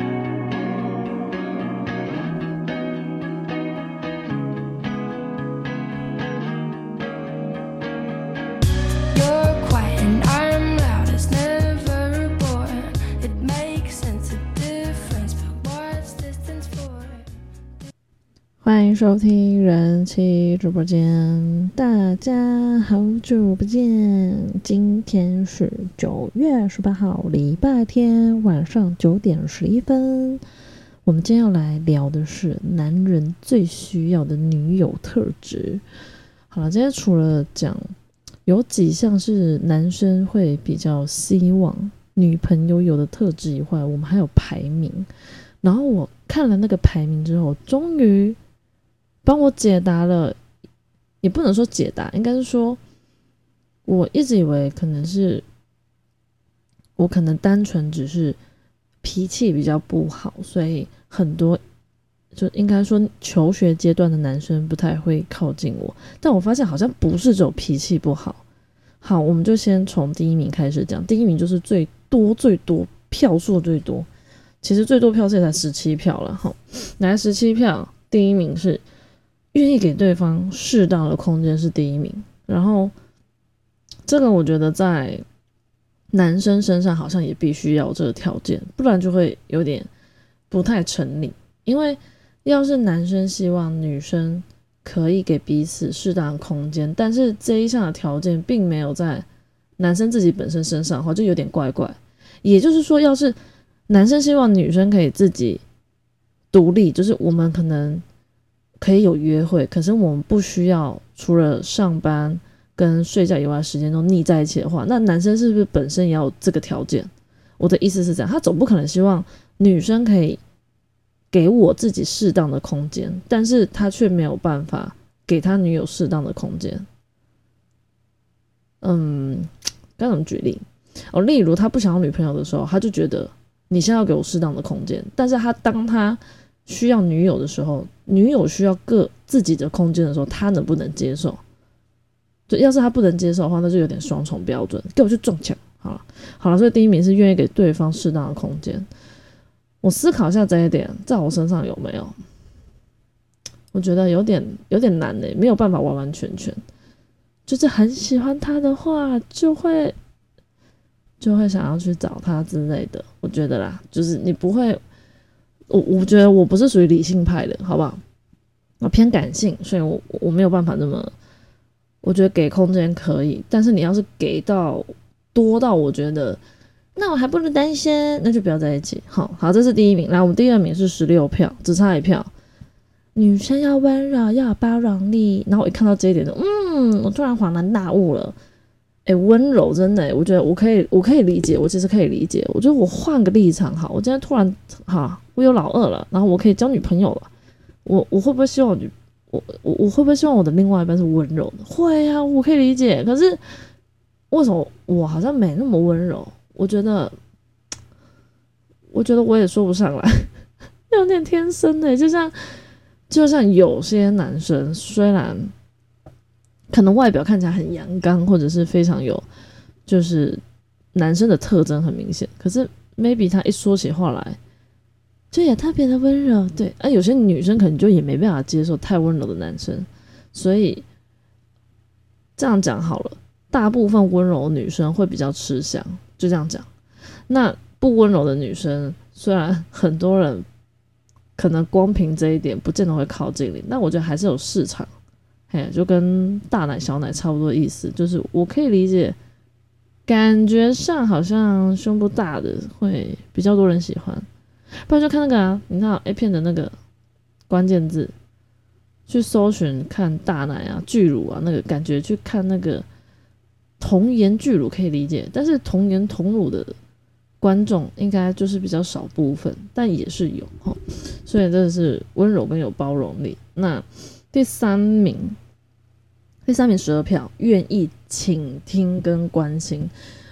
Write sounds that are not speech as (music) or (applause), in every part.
thank you 收听人气直播间，大家好久不见。今天是九月十八号，礼拜天晚上九点十一分。我们今天要来聊的是男人最需要的女友特质。好了，今天除了讲有几项是男生会比较希望女朋友有的特质以外，我们还有排名。然后我看了那个排名之后，终于帮我解答了，也不能说解答，应该是说，我一直以为可能是我可能单纯只是脾气比较不好，所以很多就应该说求学阶段的男生不太会靠近我。但我发现好像不是只有脾气不好。好，我们就先从第一名开始讲，第一名就是最多最多票数最多，其实最多票数也才十七票了哈，来十七票，第一名是。愿意给对方适当的空间是第一名，然后这个我觉得在男生身上好像也必须要这个条件，不然就会有点不太成立。因为要是男生希望女生可以给彼此适当空间，但是这一项的条件并没有在男生自己本身身上的话，就有点怪怪。也就是说，要是男生希望女生可以自己独立，就是我们可能。可以有约会，可是我们不需要除了上班跟睡觉以外时间都腻在一起的话，那男生是不是本身也要有这个条件？我的意思是这样，他总不可能希望女生可以给我自己适当的空间，但是他却没有办法给他女友适当的空间。嗯，该怎么举例？哦，例如他不想要女朋友的时候，他就觉得你现在要给我适当的空间，但是他当他需要女友的时候，女友需要各自己的空间的时候，他能不能接受？就要是他不能接受的话，那就有点双重标准，给我去撞墙好了。好了，所以第一名是愿意给对方适当的空间。我思考一下这一点，在我身上有没有？我觉得有点有点难呢，没有办法完完全全。就是很喜欢他的话，就会就会想要去找他之类的。我觉得啦，就是你不会。我我觉得我不是属于理性派的，好不好？我偏感性，所以我我没有办法那么。我觉得给空间可以，但是你要是给到多到我觉得，那我还不如单身，那就不要在一起。好好，这是第一名。来，我们第二名是十六票，只差一票。女生要温柔，要有包容力。然后我一看到这一点，嗯，我突然恍然大悟了。哎，温柔真的，我觉得我可以，我可以理解，我其实可以理解。我觉得我换个立场，好，我今天突然哈。我有老二了，然后我可以交女朋友了。我我会不会希望女我我我会不会希望我的另外一半是温柔的？会啊，我可以理解。可是为什么我好像没那么温柔？我觉得，我觉得我也说不上来，(laughs) 有点天生的。就像就像有些男生，虽然可能外表看起来很阳刚，或者是非常有就是男生的特征很明显，可是 maybe 他一说起话来。就也特别的温柔，对，啊，有些女生可能就也没办法接受太温柔的男生，所以这样讲好了，大部分温柔女生会比较吃香，就这样讲。那不温柔的女生，虽然很多人可能光凭这一点不见得会靠近你，但我觉得还是有市场，嘿，就跟大奶小奶差不多意思，就是我可以理解，感觉上好像胸部大的会比较多人喜欢。不然就看那个啊，你看 A 片的那个关键字，去搜寻看大奶啊、巨乳啊，那个感觉去看那个童颜巨乳可以理解，但是童颜童乳的观众应该就是比较少部分，但也是有哈，所以这是温柔跟有包容力。那第三名，第三名十二票，愿意倾听跟关心。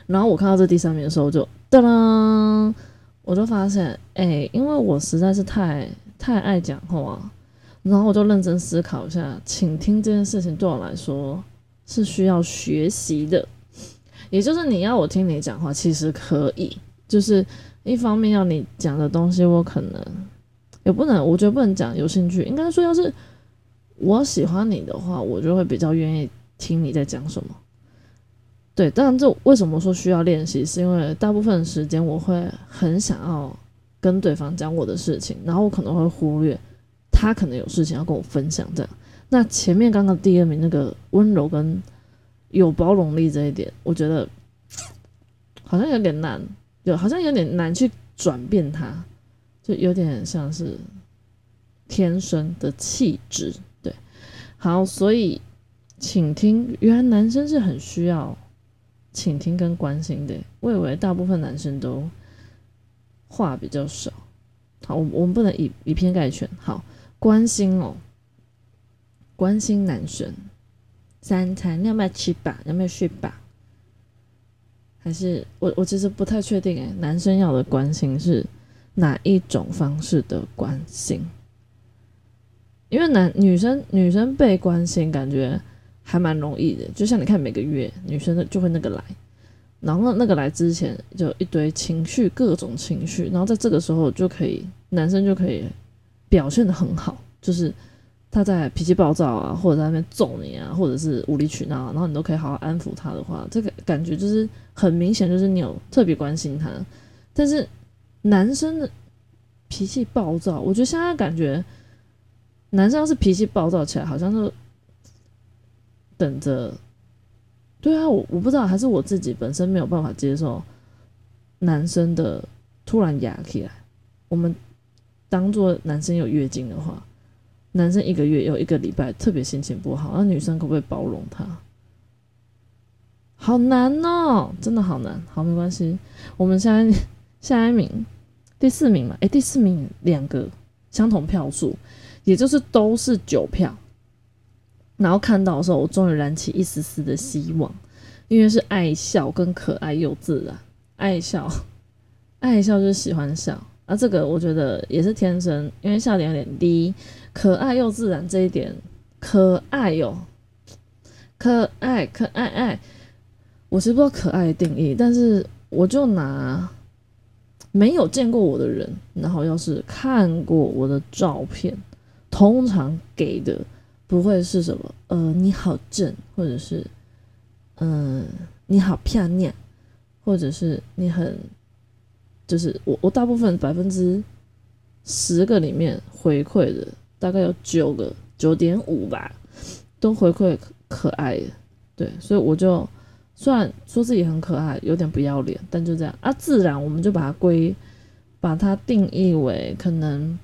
然后我看到这第三名的时候，就噔噔。我就发现，哎，因为我实在是太太爱讲话，然后我就认真思考一下，倾听这件事情对我来说是需要学习的。也就是你要我听你讲话，其实可以，就是一方面要你讲的东西，我可能也不能，我觉得不能讲有兴趣，应该说要是我喜欢你的话，我就会比较愿意听你在讲什么。对，当然这为什么说需要练习，是因为大部分时间我会很想要跟对方讲我的事情，然后我可能会忽略他可能有事情要跟我分享这样。那前面刚刚第二名那个温柔跟有包容力这一点，我觉得好像有点难，有好像有点难去转变它，就有点像是天生的气质。对，好，所以请听，原来男生是很需要倾听跟关心的。我以为大部分男生都话比较少。好，我我们不能以以偏概全。好，关心哦，关心男生。三餐你要不要吃饱？要不要睡饱？还是我我其实不太确定诶，男生要的关心是哪一种方式的关心？因为男女生女生被关心感觉还蛮容易的，就像你看每个月女生就会那个来，然后那个来之前就一堆情绪，各种情绪，然后在这个时候就可以男生就可以表现的很好，就是他在脾气暴躁啊，或者在那边揍你啊，或者是无理取闹，然后你都可以好好安抚他的话，这个感觉就是很明显，就是你有特别关心他。但是男生的脾气暴躁，我觉得现在感觉男生要是脾气暴躁起来，好像是等着。对啊，我我不知道，还是我自己本身没有办法接受男生的突然哑起来。我们当做男生有月经的话，男生一个月有一个礼拜特别心情不好，那女生可不可以包容他？好难哦，真的好难。好，没关系，我们下一下一名第四名嘛，诶，第四名两个相同票数，也就是都是九票。然后看到的时候，我终于燃起一丝丝的希望，因为是爱笑跟可爱又自然。爱笑，(laughs) 爱笑就是喜欢笑啊，这个我觉得也是天生，因为笑点有点低。可爱又自然这一点，可爱哟，可爱可爱爱，我是不知道可爱的定义，但是我就拿没有见过我的人，然后要是看过我的照片，通常给的。不会是什么？呃，你好正，或者是，嗯，你好漂亮，或者是你很，就是我我大部分百分之十个里面回馈的大概有九个九点五吧，都回馈可爱，对，所以我就虽然说自己很可爱，有点不要脸，但就这样啊，自然我们就把它归把它定义为可能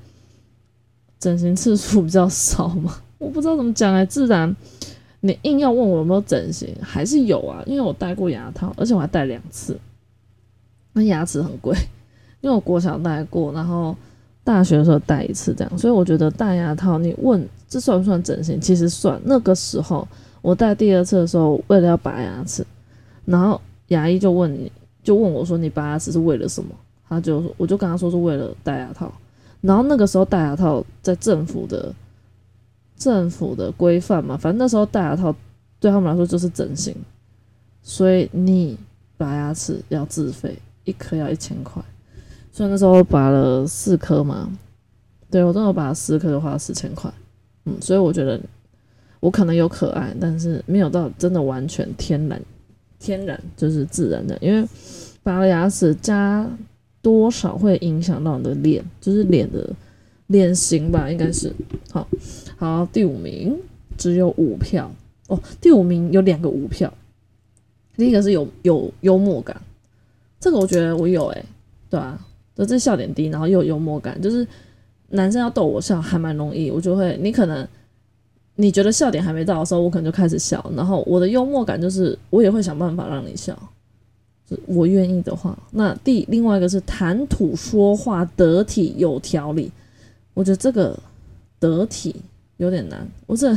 整形次数比较少嘛。我不知道怎么讲哎，自然，你硬要问我有没有整形，还是有啊，因为我戴过牙套，而且我还戴两次。那牙齿很贵，因为我国小戴过，然后大学的时候戴一次这样，所以我觉得戴牙套，你问这算不算整形？其实算。那个时候我戴第二次的时候，为了要拔牙齿，然后牙医就问你，就问我说你拔牙齿是为了什么？他就我就跟他说是为了戴牙套，然后那个时候戴牙套在政府的。政府的规范嘛，反正那时候戴牙套对他们来说就是整形，所以你拔牙齿要自费，一颗要一千块，所以那时候拔了四颗嘛，对我都有拔四颗，就花了四千块，嗯，所以我觉得我可能有可爱，但是没有到真的完全天然，天然就是自然的，因为拔了牙齿加多少会影响到你的脸，就是脸的脸型吧，应该是好。好，第五名只有五票哦。第五名有两个五票，第一个是有有幽默感，这个我觉得我有诶，对啊，就这笑点低，然后又有幽默感，就是男生要逗我笑还蛮容易，我就会，你可能你觉得笑点还没到的时候，我可能就开始笑，然后我的幽默感就是我也会想办法让你笑，我愿意的话。那第另外一个是谈吐说话得体有条理，我觉得这个得体。有点难，我这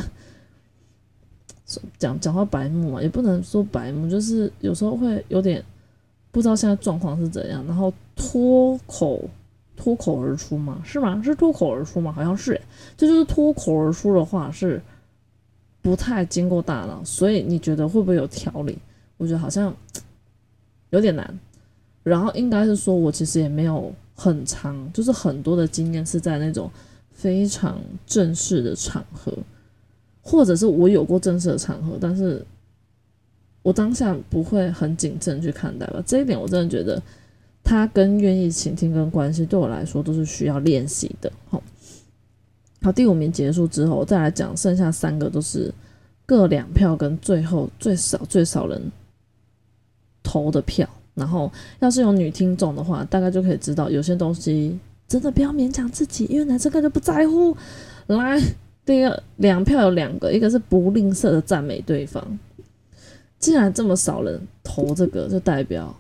讲讲话白目嘛，也不能说白目，就是有时候会有点不知道现在状况是怎样，然后脱口脱口而出嘛，是吗？是脱口而出吗？好像是，这就是脱口而出的话是不太经过大脑，所以你觉得会不会有条理？我觉得好像 (tsk) 有点难。然后应该是说我其实也没有很长，就是很多的经验是在那种非常正式的场合，或者是我有过正式的场合，但是我当下不会很谨慎去看待吧。这一点我真的觉得，他跟愿意倾听跟关系对我来说都是需要练习的。好，好，第五名结束之后，再来讲剩下三个都是各两票跟最后最少最少人投的票。然后，要是有女听众的话，大概就可以知道有些东西真的不要勉强自己，因为男生根本就不在乎。来，第二两票有两个，一个是不吝啬的赞美对方。既然这么少人投这个，就代表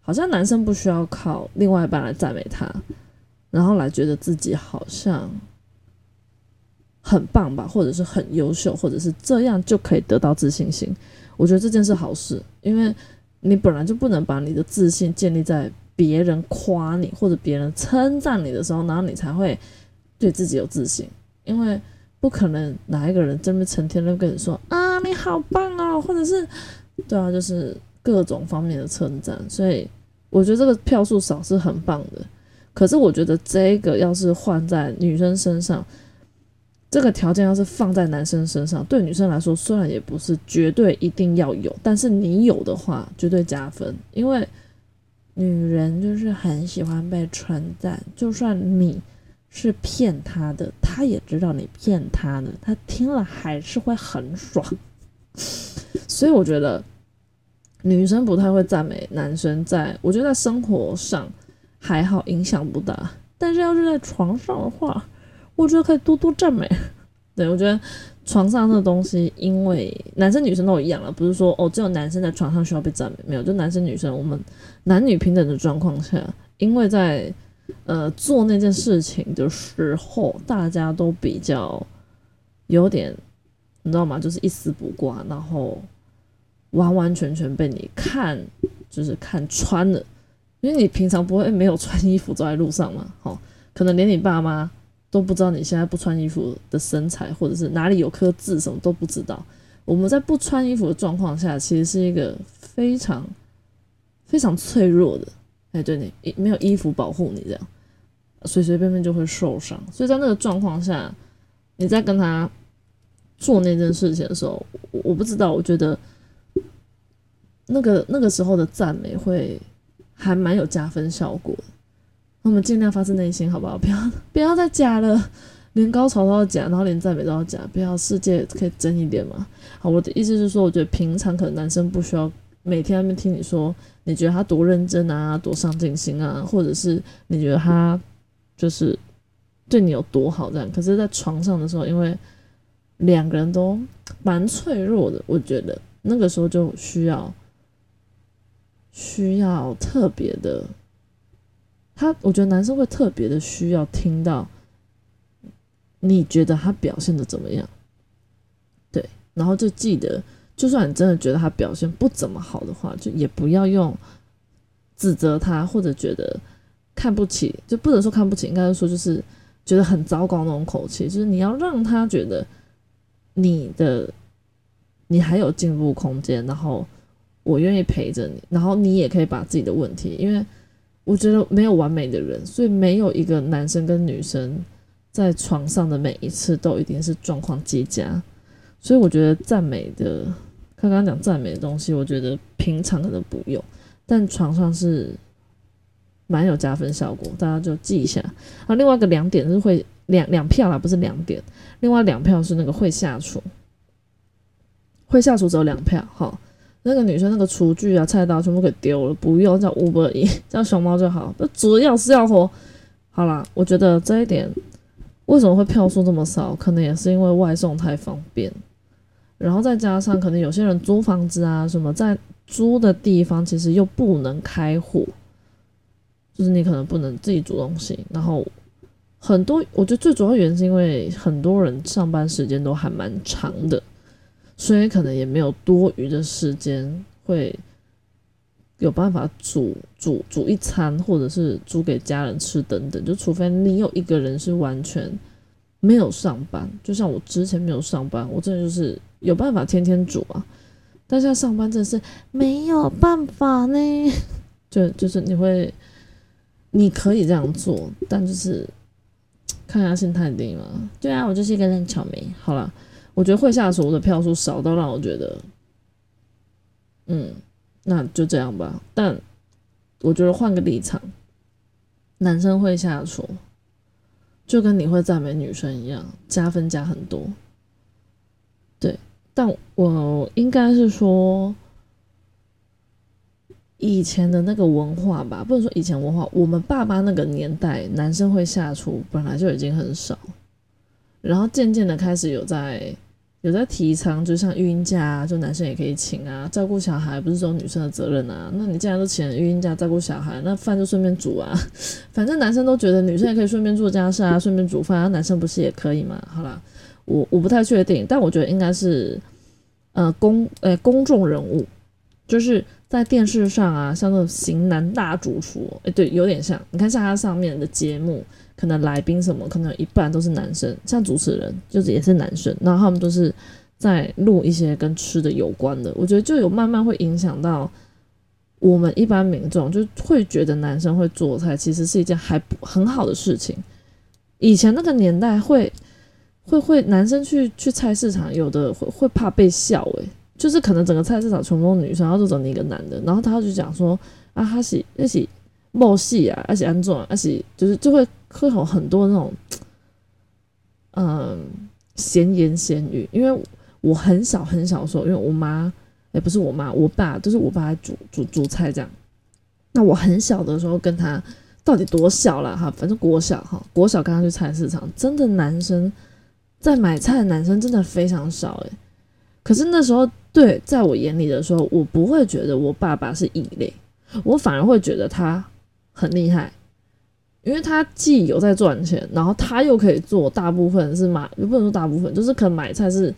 好像男生不需要靠另外一半来赞美他，然后来觉得自己好像很棒吧，或者是很优秀，或者是这样就可以得到自信心。我觉得这件事好事，因为。你本来就不能把你的自信建立在别人夸你或者别人称赞你的时候，然后你才会对自己有自信。因为不可能哪一个人真的成天都跟你说啊你好棒哦，或者是对啊，就是各种方面的称赞。所以我觉得这个票数少是很棒的。可是我觉得这个要是换在女生身上。这个条件要是放在男生身上，对女生来说虽然也不是绝对一定要有，但是你有的话绝对加分。因为女人就是很喜欢被称赞，就算你是骗她的，她也知道你骗她的，她听了还是会很爽。(laughs) 所以我觉得女生不太会赞美男生，在我觉得在生活上还好，影响不大，但是要是在床上的话。我觉得可以多多赞美，对我觉得床上这个东西，因为男生女生都一样了，不是说哦只有男生在床上需要被赞美，没有，就男生女生我们男女平等的状况下，因为在呃做那件事情的时候，大家都比较有点，你知道吗？就是一丝不挂，然后完完全全被你看，就是看穿了，因为你平常不会没有穿衣服走在路上嘛，好，可能连你爸妈。都不知道你现在不穿衣服的身材，或者是哪里有颗痣，什么都不知道。我们在不穿衣服的状况下，其实是一个非常非常脆弱的。哎，对你没有衣服保护你，这样随随便便就会受伤。所以在那个状况下，你在跟他做那件事情的时候，我不知道，我觉得那个那个时候的赞美会还蛮有加分效果。我们尽量发自内心，好不好？不要不要再假了，连高潮都要假，然后连赞美都要假，不要世界可以真一点嘛？好，我的意思是说，我觉得平常可能男生不需要每天那边听你说，你觉得他多认真啊，多上进心啊，或者是你觉得他就是对你有多好这样。可是，在床上的时候，因为两个人都蛮脆弱的，我觉得那个时候就需要需要特别的。他，我觉得男生会特别的需要听到，你觉得他表现的怎么样？对，然后就记得，就算你真的觉得他表现不怎么好的话，就也不要用指责他或者觉得看不起，就不能说看不起，应该说就是觉得很糟糕那种口气。就是你要让他觉得你的你还有进步空间，然后我愿意陪着你，然后你也可以把自己的问题，因为。我觉得没有完美的人，所以没有一个男生跟女生在床上的每一次都一定是状况极佳。所以我觉得赞美的，刚刚讲赞美的东西，我觉得平常可能不用，但床上是蛮有加分效果，大家就记一下。啊，另外一个两点是会两两票啦，不是两点，另外两票是那个会下厨，会下厨只有两票，好。那个女生那个厨具啊、菜刀全部给丢了，不用叫五百亿，叫熊猫就好。那主要是要活。好啦，我觉得这一点为什么会票数这么少，可能也是因为外送太方便，然后再加上可能有些人租房子啊什么，在租的地方其实又不能开火，就是你可能不能自己煮东西。然后很多，我觉得最主要原因是因为很多人上班时间都还蛮长的。所以可能也没有多余的时间会有办法煮煮煮一餐，或者是煮给家人吃等等。就除非你有一个人是完全没有上班，就像我之前没有上班，我真的就是有办法天天煮啊。但是要上班真的是没有办法呢。(laughs) 就就是你会，你可以这样做，但就是看他心态低了。对啊，我就是一个烂草莓。好了，我觉得会下厨的票数少到让我觉得，嗯，那就这样吧。但我觉得换个立场，男生会下厨，就跟你会赞美女生一样，加分加很多。对，但我应该是说。以前的那个文化吧，不能说以前文化，我们爸妈那个年代，男生会下厨本来就已经很少，然后渐渐的开始有在有在提倡，就像育婴假，就男生也可以请啊，照顾小孩不是只有女生的责任啊。那你既然都请了育婴假照顾小孩，那饭就顺便煮啊，(laughs) 反正男生都觉得女生也可以顺便做家事啊，顺便煮饭啊，男生不是也可以吗？好啦，我我不太确定，但我觉得应该是呃公呃公众人物，就是。在电视上啊，像那种型男大主厨，哎，对，有点像。你看像他上面的节目，可能来宾什么，可能一半都是男生，像主持人就是也是男生，然后他们都是在录一些跟吃的有关的。我觉得就有慢慢会影响到我们一般民众，就会觉得男生会做菜其实是一件还不很好的事情。以前那个年代会会会男生去去菜市场，有的会会怕被笑，诶。就是可能整个菜市场全部都是女生，然后就整你一个男的，然后他就讲说啊，他是那是默戏啊，而且安装，而且就是就会会有很多那种嗯闲言闲语。因为我很小很小的时候，因为我妈也不是我妈，我爸都是我爸来煮煮煮菜这样。那我很小的时候跟他到底多小了哈，反正国小哈，国小跟他去菜市场，真的男生在买菜的男生真的非常少诶。可是那时候。对，在我眼里的时候，我不会觉得我爸爸是异类，我反而会觉得他很厉害，因为他既有在赚钱，然后他又可以做大部分是妈，不能说大部分，就是可能买菜是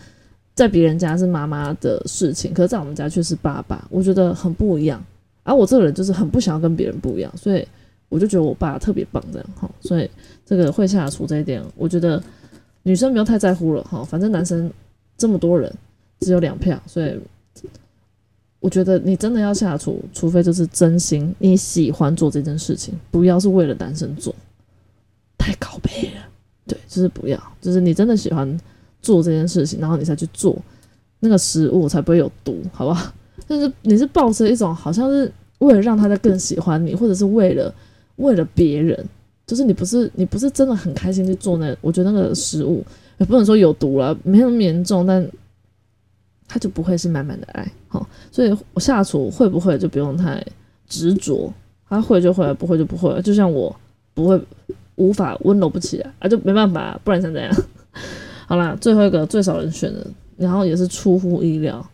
在别人家是妈妈的事情，可是在我们家却是爸爸，我觉得很不一样。而我这个人就是很不想要跟别人不一样，所以我就觉得我爸特别棒这样哈。所以这个会下厨这一点，我觉得女生不用太在乎了哈，反正男生这么多人。只有两票，所以我觉得你真的要下厨，除非就是真心你喜欢做这件事情，不要是为了男生做，太高配了。对，就是不要，就是你真的喜欢做这件事情，然后你才去做那个食物，才不会有毒，好不好？但是你是抱着一种好像是为了让他再更喜欢你，或者是为了为了别人，就是你不是你不是真的很开心去做那，我觉得那个食物也不能说有毒了，没那么严重，但。他就不会是满满的爱，好，所以我下厨会不会就不用太执着，他会就会，不会就不会，就像我不会无法温柔不起来啊，就没办法，不然想怎样？(laughs) 好啦，最后一个最少人选的，然后也是出乎意料，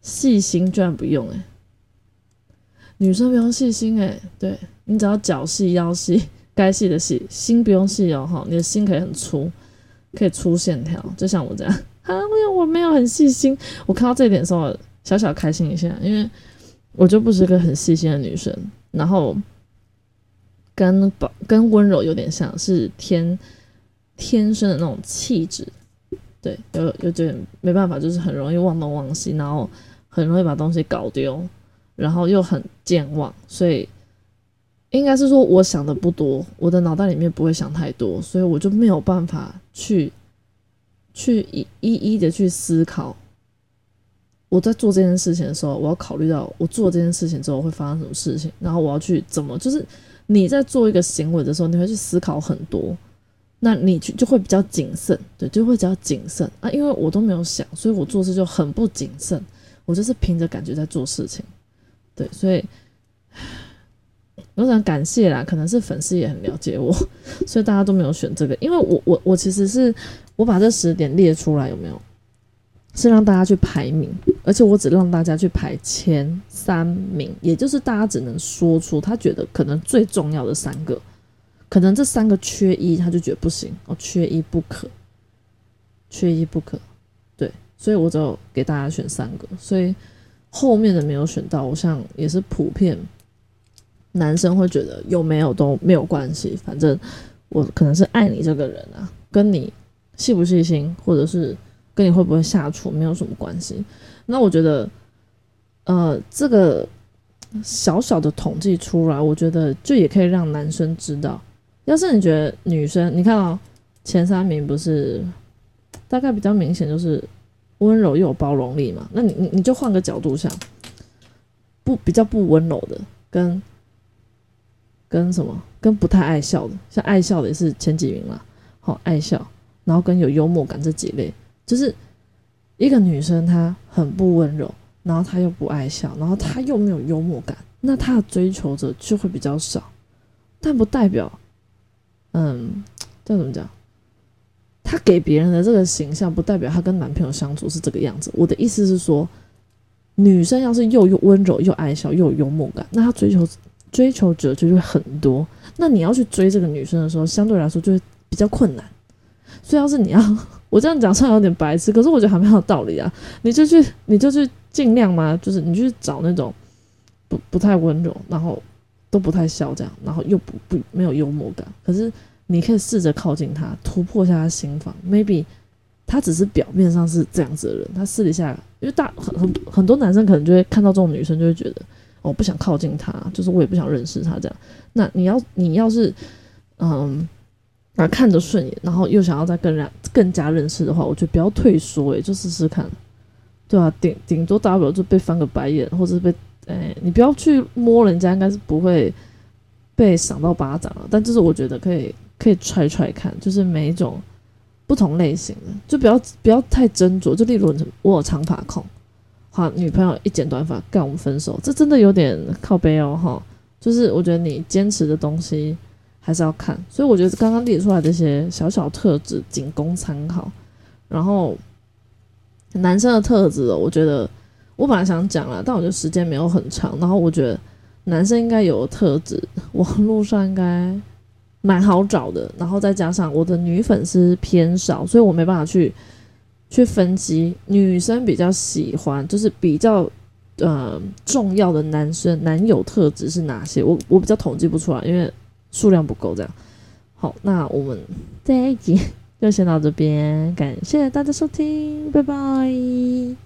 细心居然不用诶。女生不用细心诶，对你只要脚细腰细，该细的细，心不用细哦哈，你的心可以很粗，可以粗线条，就像我这样。啊，因为我没有很细心，我看到这一点的时候，小小开心一下，因为我就不是个很细心的女生，然后跟宝跟温柔有点像，是天天生的那种气质，对，有有点没办法，就是很容易忘东忘西，然后很容易把东西搞丢，然后又很健忘，所以应该是说我想的不多，我的脑袋里面不会想太多，所以我就没有办法去。去一一一的去思考，我在做这件事情的时候，我要考虑到我做这件事情之后会发生什么事情，然后我要去怎么，就是你在做一个行为的时候，你会去思考很多，那你就就会比较谨慎，对，就会比较谨慎啊，因为我都没有想，所以我做事就很不谨慎，我就是凭着感觉在做事情，对，所以我想感谢啦，可能是粉丝也很了解我，所以大家都没有选这个，因为我我我其实是。我把这十点列出来，有没有？是让大家去排名，而且我只让大家去排前三名，也就是大家只能说出他觉得可能最重要的三个，可能这三个缺一，他就觉得不行哦，缺一不可，缺一不可，对，所以我就给大家选三个，所以后面的没有选到，我想也是普遍男生会觉得有没有都没有关系，反正我可能是爱你这个人啊，跟你。细不细心，或者是跟你会不会下厨没有什么关系。那我觉得，呃，这个小小的统计出来，我觉得就也可以让男生知道。要是你觉得女生，你看哦，前三名不是大概比较明显就是温柔又有包容力嘛？那你你你就换个角度想，不比较不温柔的，跟跟什么，跟不太爱笑的，像爱笑的也是前几名啦。好，爱笑，然后跟有幽默感这几类，就是一个女生她很不温柔，然后她又不爱笑，然后她又没有幽默感，那她的追求者就会比较少，但不代表，嗯，这怎么讲？她给别人的这个形象，不代表她跟男朋友相处是这个样子。我的意思是说，女生要是又又温柔又爱笑又有幽默感，那她追求追求者就会很多。那你要去追这个女生的时候，相对来说就会比较困难。所以要是你要 (laughs) 我这样讲，虽然有点白痴，可是我觉得还蛮有道理啊。你就去，你就去尽量嘛，就是你去找那种不不太温柔，然后都不太笑这样，然后又不不没有幽默感。可是你可以试着靠近他，突破一下他心房。Maybe 他只是表面上是这样子的人，他私底下，因为大很很很多男生可能就会看到这种女生，就会觉得我不想靠近他，就是我也不想认识他这样。那你要你要是嗯。啊，看着顺眼，然后又想要再更加更加认识的话，我觉得不要退缩，诶，就试试看，对啊，顶顶多大不了就被翻个白眼，或者是被，诶，你不要去摸人家，应该是不会被赏到巴掌了。但就是我觉得可以可以踹踹看，就是每一种不同类型的，就不要不要太斟酌。就例如我有长发控，好，女朋友一剪短发，干我们分手，这真的有点靠背哦，哈。就是我觉得你坚持的东西。还是要看，所以我觉得刚刚列出来这些小小特质仅供参考。然后男生的特质，我觉得我本来想讲了，但我觉得时间没有很长。然后我觉得男生应该有特质，网络上应该蛮好找的。然后再加上我的女粉丝偏少，所以我没办法去去分析女生比较喜欢，就是比较呃重要的男生男友特质是哪些。我我比较统计不出来，因为。数量不够，这样好，那我们这一集就先到这边，感谢大家收听，拜拜。